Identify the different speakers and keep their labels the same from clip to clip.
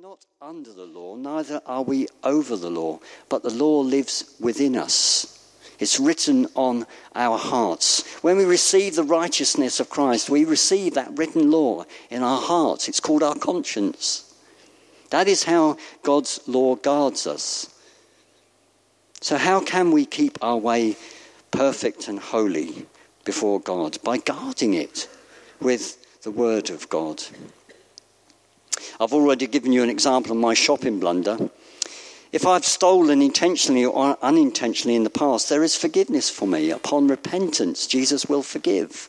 Speaker 1: not under the law, neither are we over the law, but the law lives within us. It's written on our hearts. When we receive the righteousness of Christ, we receive that written law in our hearts. It's called our conscience. That is how God's law guards us. So, how can we keep our way perfect and holy before God? By guarding it with the Word of God. I've already given you an example of my shopping blunder. If I've stolen intentionally or unintentionally in the past, there is forgiveness for me. Upon repentance, Jesus will forgive.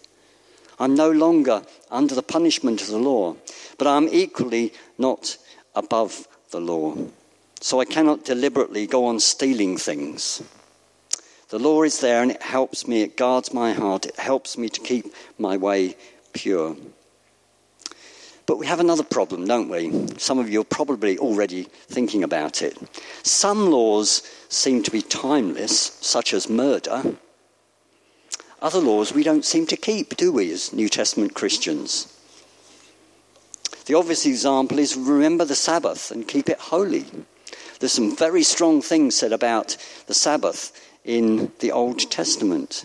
Speaker 1: I'm no longer under the punishment of the law, but I'm equally not above the law. So I cannot deliberately go on stealing things. The law is there and it helps me, it guards my heart, it helps me to keep my way pure. But we have another problem, don't we? Some of you are probably already thinking about it. Some laws seem to be timeless, such as murder. Other laws we don't seem to keep, do we, as New Testament Christians? The obvious example is remember the Sabbath and keep it holy. There's some very strong things said about the Sabbath in the Old Testament.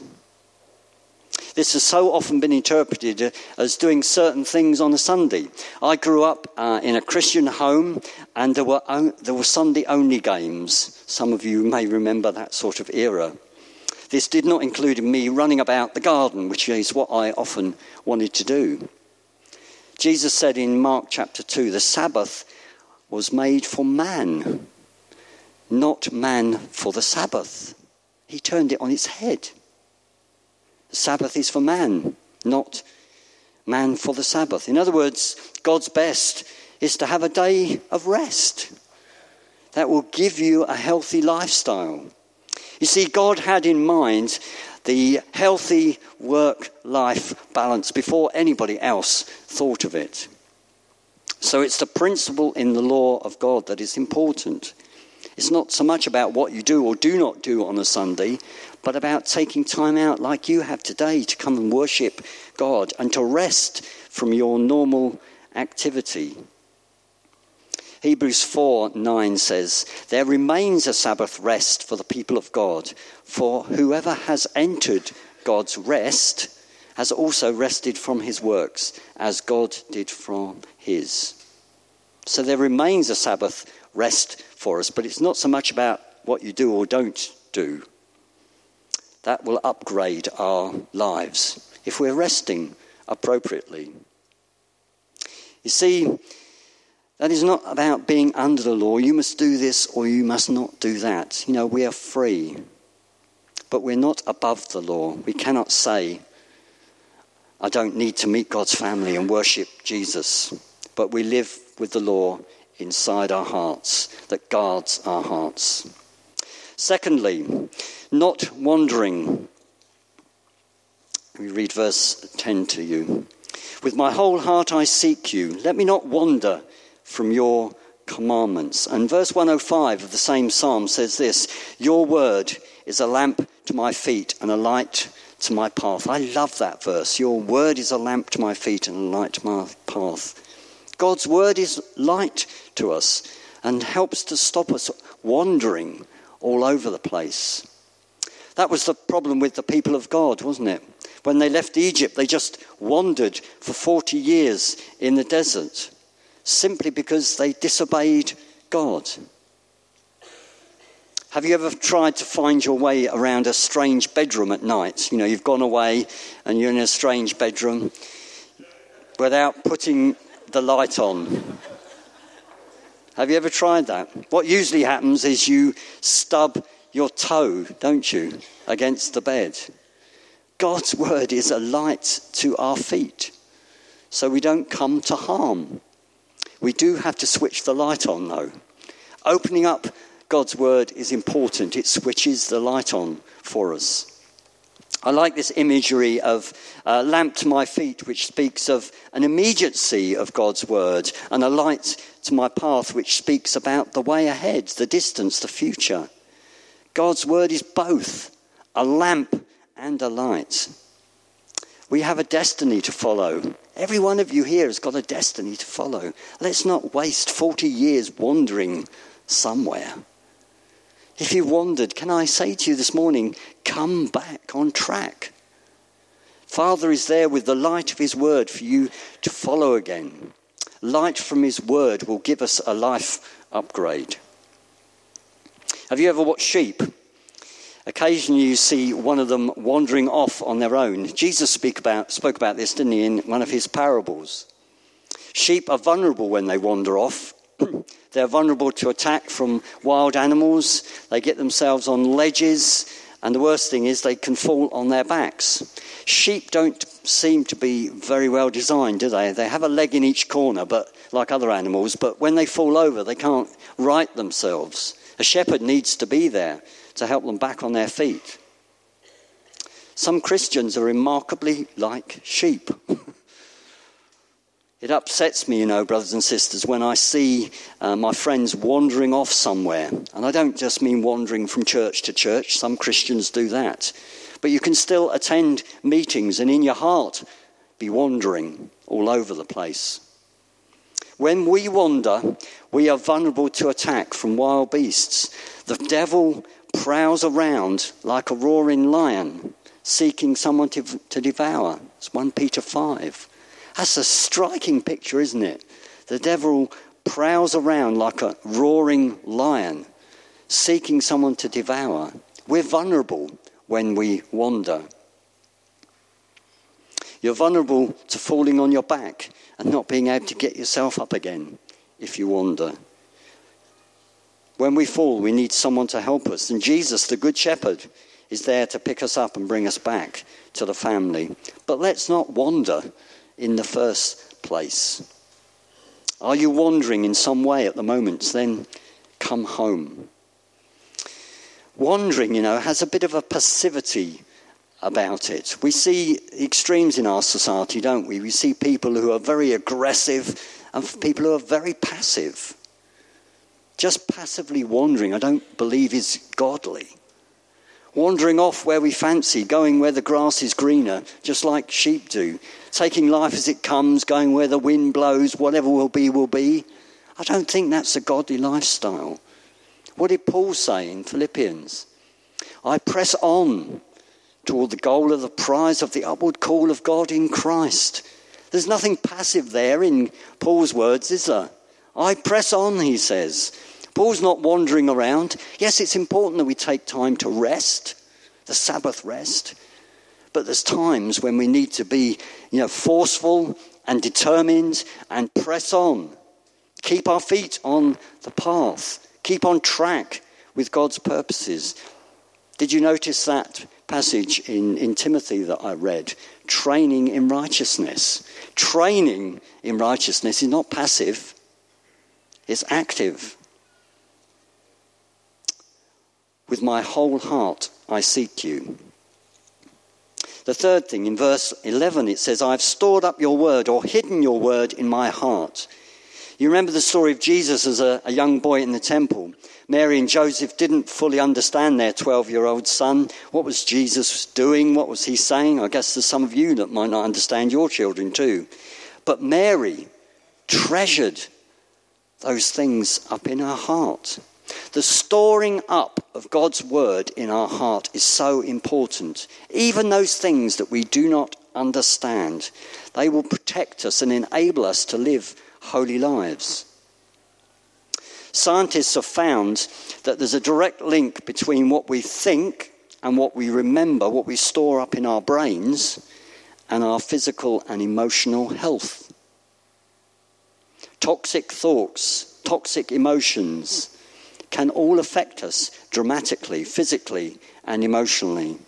Speaker 1: This has so often been interpreted as doing certain things on a Sunday. I grew up uh, in a Christian home, and there were, there were Sunday only games. Some of you may remember that sort of era. This did not include me running about the garden, which is what I often wanted to do. Jesus said in Mark chapter 2 the Sabbath was made for man, not man for the Sabbath. He turned it on its head. Sabbath is for man, not man for the Sabbath. In other words, God's best is to have a day of rest that will give you a healthy lifestyle. You see, God had in mind the healthy work life balance before anybody else thought of it. So it's the principle in the law of God that is important. It's not so much about what you do or do not do on a Sunday, but about taking time out like you have today to come and worship God and to rest from your normal activity. Hebrews 4 9 says, There remains a Sabbath rest for the people of God, for whoever has entered God's rest has also rested from his works, as God did from his. So there remains a Sabbath rest for us, but it's not so much about what you do or don't do that will upgrade our lives if we're resting appropriately. You see, that is not about being under the law. You must do this or you must not do that. You know, we are free, but we're not above the law. We cannot say, I don't need to meet God's family and worship Jesus, but we live with the law inside our hearts that guards our hearts. Secondly, not wandering. We read verse 10 to you. With my whole heart I seek you. Let me not wander from your commandments. And verse 105 of the same psalm says this Your word is a lamp to my feet and a light to my path. I love that verse. Your word is a lamp to my feet and a light to my path. God's word is light to us and helps to stop us wandering all over the place. That was the problem with the people of God, wasn't it? When they left Egypt, they just wandered for 40 years in the desert simply because they disobeyed God. Have you ever tried to find your way around a strange bedroom at night? You know, you've gone away and you're in a strange bedroom without putting the light on. Have you ever tried that? What usually happens is you stub your toe, don't you, against the bed. God's word is a light to our feet so we don't come to harm. We do have to switch the light on, though. Opening up God's word is important, it switches the light on for us. I like this imagery of a lamp to my feet, which speaks of an immediacy of God's word, and a light to my path, which speaks about the way ahead, the distance, the future. God's word is both a lamp and a light. We have a destiny to follow Every one of you here has got a destiny to follow. Let's not waste 40 years wandering somewhere. If you wandered, can I say to you this morning, come back on track. Father is there with the light of his word for you to follow again. Light from his word will give us a life upgrade. Have you ever watched sheep? Occasionally you see one of them wandering off on their own. Jesus speak about, spoke about this, didn't he, in one of his parables? Sheep are vulnerable when they wander off. They're vulnerable to attack from wild animals. They get themselves on ledges, and the worst thing is they can fall on their backs. Sheep don't seem to be very well designed, do they? They have a leg in each corner, but like other animals, but when they fall over, they can't right themselves. A shepherd needs to be there to help them back on their feet. Some Christians are remarkably like sheep. it upsets me, you know, brothers and sisters, when I see uh, my friends wandering off somewhere. And I don't just mean wandering from church to church, some Christians do that. But you can still attend meetings and in your heart be wandering all over the place. When we wander, we are vulnerable to attack from wild beasts. The devil prowls around like a roaring lion, seeking someone to, to devour. It's 1 Peter 5. That's a striking picture, isn't it? The devil prowls around like a roaring lion, seeking someone to devour. We're vulnerable when we wander. You're vulnerable to falling on your back and not being able to get yourself up again if you wander. When we fall, we need someone to help us. And Jesus, the Good Shepherd, is there to pick us up and bring us back to the family. But let's not wander in the first place. Are you wandering in some way at the moment? Then come home. Wandering, you know, has a bit of a passivity about it. We see extremes in our society, don't we? We see people who are very aggressive and people who are very passive. Just passively wandering, I don't believe is godly. Wandering off where we fancy, going where the grass is greener, just like sheep do. Taking life as it comes, going where the wind blows, whatever will be, will be. I don't think that's a godly lifestyle. What did Paul say in Philippians? I press on toward the goal of the prize of the upward call of God in Christ. There's nothing passive there in Paul's words, is there? I press on, he says. Paul's not wandering around. Yes, it's important that we take time to rest, the Sabbath rest. But there's times when we need to be, you know, forceful and determined and press on. Keep our feet on the path. Keep on track with God's purposes. Did you notice that passage in, in Timothy that I read? Training in righteousness. Training in righteousness is not passive, it's active. With my whole heart I seek you. The third thing, in verse 11, it says, I've stored up your word or hidden your word in my heart. You remember the story of Jesus as a, a young boy in the temple. Mary and Joseph didn't fully understand their 12 year old son. What was Jesus doing? What was he saying? I guess there's some of you that might not understand your children too. But Mary treasured those things up in her heart. The storing up of God's word in our heart is so important. Even those things that we do not understand, they will protect us and enable us to live holy lives. Scientists have found that there's a direct link between what we think and what we remember, what we store up in our brains, and our physical and emotional health. Toxic thoughts, toxic emotions, can all affect us dramatically, physically, and emotionally.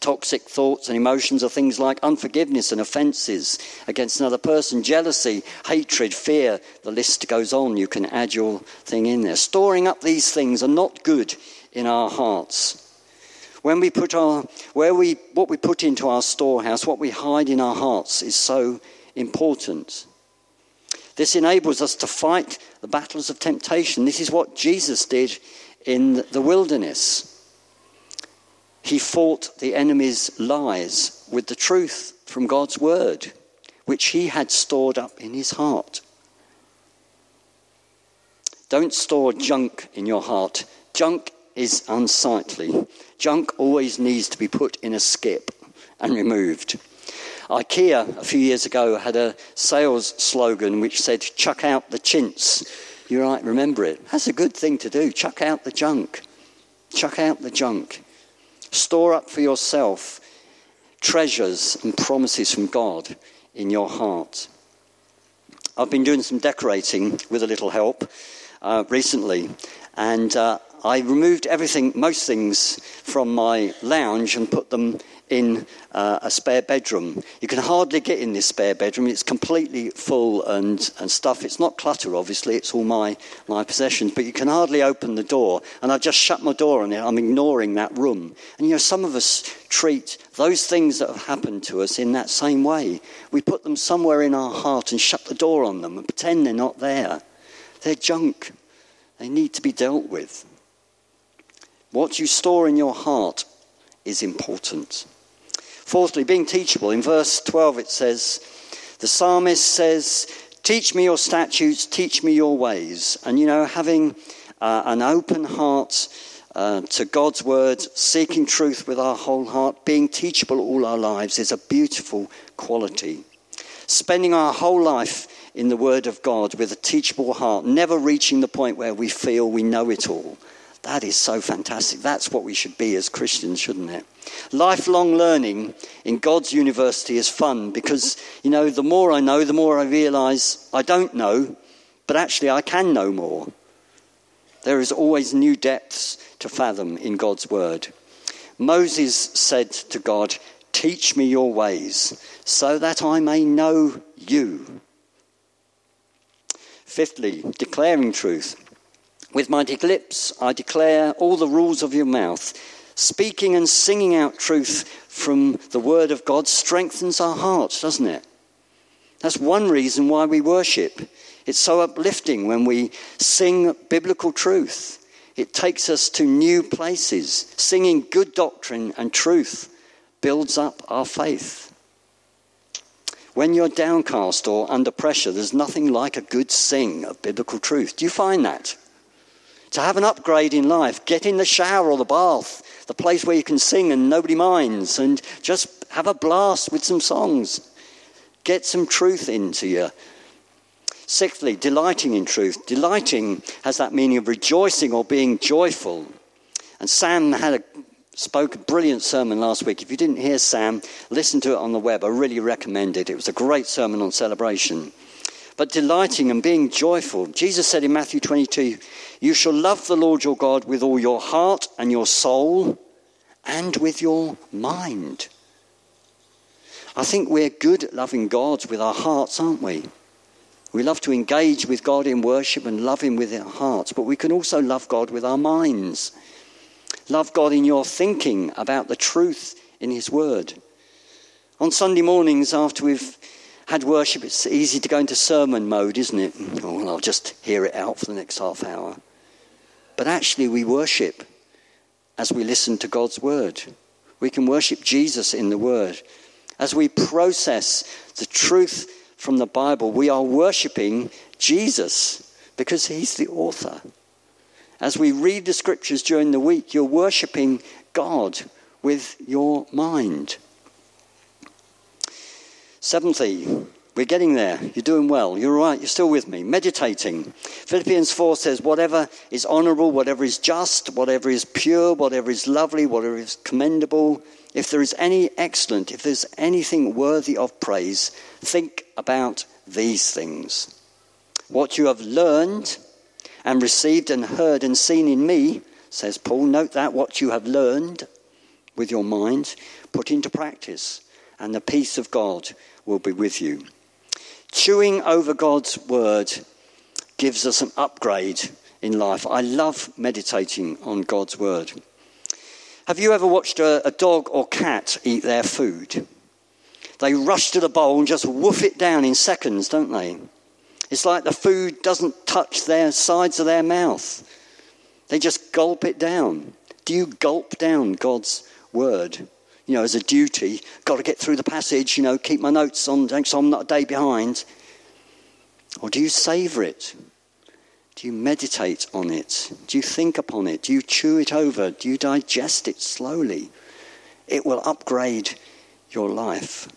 Speaker 1: Toxic thoughts and emotions are things like unforgiveness and offenses against another person, jealousy, hatred, fear. The list goes on. You can add your thing in there. Storing up these things are not good in our hearts. When we put our, where we, what we put into our storehouse, what we hide in our hearts is so important. This enables us to fight the battles of temptation. This is what Jesus did in the wilderness. He fought the enemy's lies with the truth from God's word. which he had stored up in his heart. Don't store junk in your heart. Junk is unsightly. Junk always needs to be put in a skip and removed. IKEA a few years ago had a sales slogan which said, chuck out the chintz. You might remember it. That's a good thing to do. Chuck out the junk. Chuck out the junk. Store up for yourself treasures and promises from God in your heart. I've been doing some decorating with a little help uh, recently, and uh, I removed everything, most things, from my lounge and put them in uh, a spare bedroom. You can hardly get in this spare bedroom. It's completely full and, and stuff. It's not clutter, obviously. It's all my, my possessions. But you can hardly open the door. And I've just shut my door on it. I'm ignoring that room. And, you know, some of us treat those things that have happened to us in that same way. We put them somewhere in our heart and shut the door on them and pretend they're not there. They're junk. They need to be dealt with. What you store in your heart is important. Fourthly, being teachable. In verse 12 it says, the psalmist says, Teach me your statutes, teach me your ways. And you know, having uh, an open heart uh, to God's word, seeking truth with our whole heart, being teachable all our lives is a beautiful quality. Spending our whole life in the word of God with a teachable heart, never reaching the point where we feel we know it all. That is so fantastic. That's what we should be as Christians, shouldn't it? Lifelong learning in God's university is fun because, you know, the more I know, the more I realize I don't know, but actually I can know more. There is always new depths to fathom in God's word. Moses said to God, Teach me your ways so that I may know you. Fifthly, declaring truth. With my lips I declare all the rules of your mouth. Speaking and singing out truth from the Word of God strengthens our hearts, doesn't it? That's one reason why we worship. It's so uplifting when we sing biblical truth. It takes us to new places. Singing good doctrine and truth builds up our faith. When you're downcast or under pressure, there's nothing like a good sing of biblical truth. Do you find that? To have an upgrade in life, get in the shower or the bath the place where you can sing and nobody minds, and just have a blast with some songs. Get some truth into you. Sixthly, delighting in truth. Delighting has that meaning of rejoicing or being joyful. And Sam had a spoke a brilliant sermon last week. If you didn't hear Sam, listen to it on the web. I really recommend it. It was a great sermon on celebration. But delighting and being joyful. Jesus said in Matthew 22, you shall love the Lord your God with all your heart and your soul and with your mind. I think we're good at loving God with our hearts, aren't we? We love to engage with God in worship and love Him with our hearts, but we can also love God with our minds. Love God in your thinking about the truth in His Word. On Sunday mornings, after we've had worship, it's easy to go into sermon mode, isn't it? Oh, well, I'll just hear it out for the next half hour. But actually, we worship as we listen to God's word. We can worship Jesus in the word. As we process the truth from the Bible, we are worshiping Jesus because he's the author. As we read the scriptures during the week, you're worshiping God with your mind. Seventhly, we're getting there. You're doing well. You're right. You're still with me. Meditating. Philippians 4 says, whatever is honorable, whatever is just, whatever is pure, whatever is lovely, whatever is commendable, if there is any excellent, if there's anything worthy of praise, think about these things. What you have learned and received and heard and seen in me, says Paul, note that what you have learned with your mind, put into practice, and the peace of God will be with you. Chewing over God's word gives us an upgrade in life. I love meditating on God's word. Have you ever watched a, a, dog or cat eat their food? They rush to the bowl and just woof it down in seconds, don't they? It's like the food doesn't touch their sides of their mouth. They just gulp it down. Do you gulp down God's word? You know, as a duty, got to get through the passage, you know, keep my notes on so I'm not a day behind? Or do you savour it? Do you meditate on it? Do you think upon it? Do you chew it over? Do you digest it slowly? It will upgrade your life.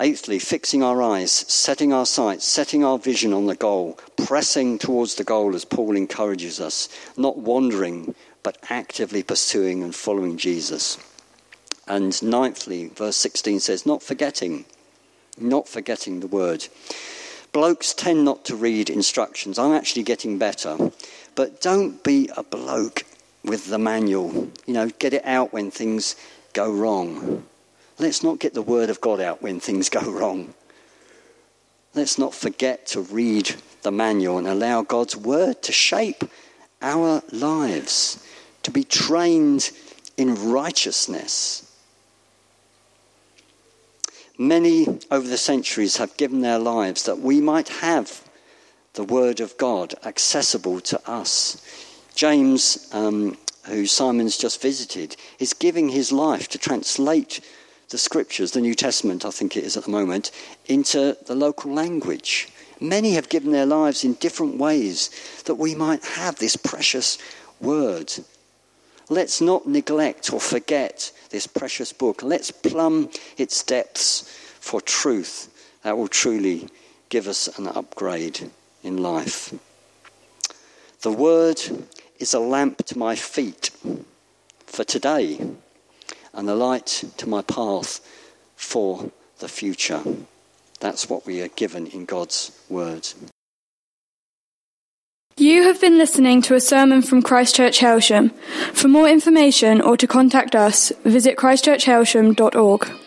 Speaker 1: Eighthly, fixing our eyes, setting our sights, setting our vision on the goal, pressing towards the goal as Paul encourages us, not wandering, but actively pursuing and following Jesus. And ninthly, verse 16 says, not forgetting, not forgetting the word. Blokes tend not to read instructions. I'm actually getting better. But don't be a bloke with the manual. You know, get it out when things go wrong. Let's not get the word of God out when things go wrong. Let's not forget to read the manual and allow God's word to shape our lives, to be trained in righteousness. Many over the centuries have given their lives that we might have the Word of God accessible to us. James, um, who Simon's just visited, is giving his life to translate the Scriptures, the New Testament, I think it is at the moment, into the local language. Many have given their lives in different ways that we might have this precious Word. Let's not neglect or forget this precious book. Let's plumb its depths for truth that will truly give us an upgrade in life. The word is a lamp to my feet for today and a light to my path for the future. That's what we are given in God's word.
Speaker 2: You have been listening to a sermon from Christchurch Hailsham. For more information or to contact us, visit christchurchhailsham.org.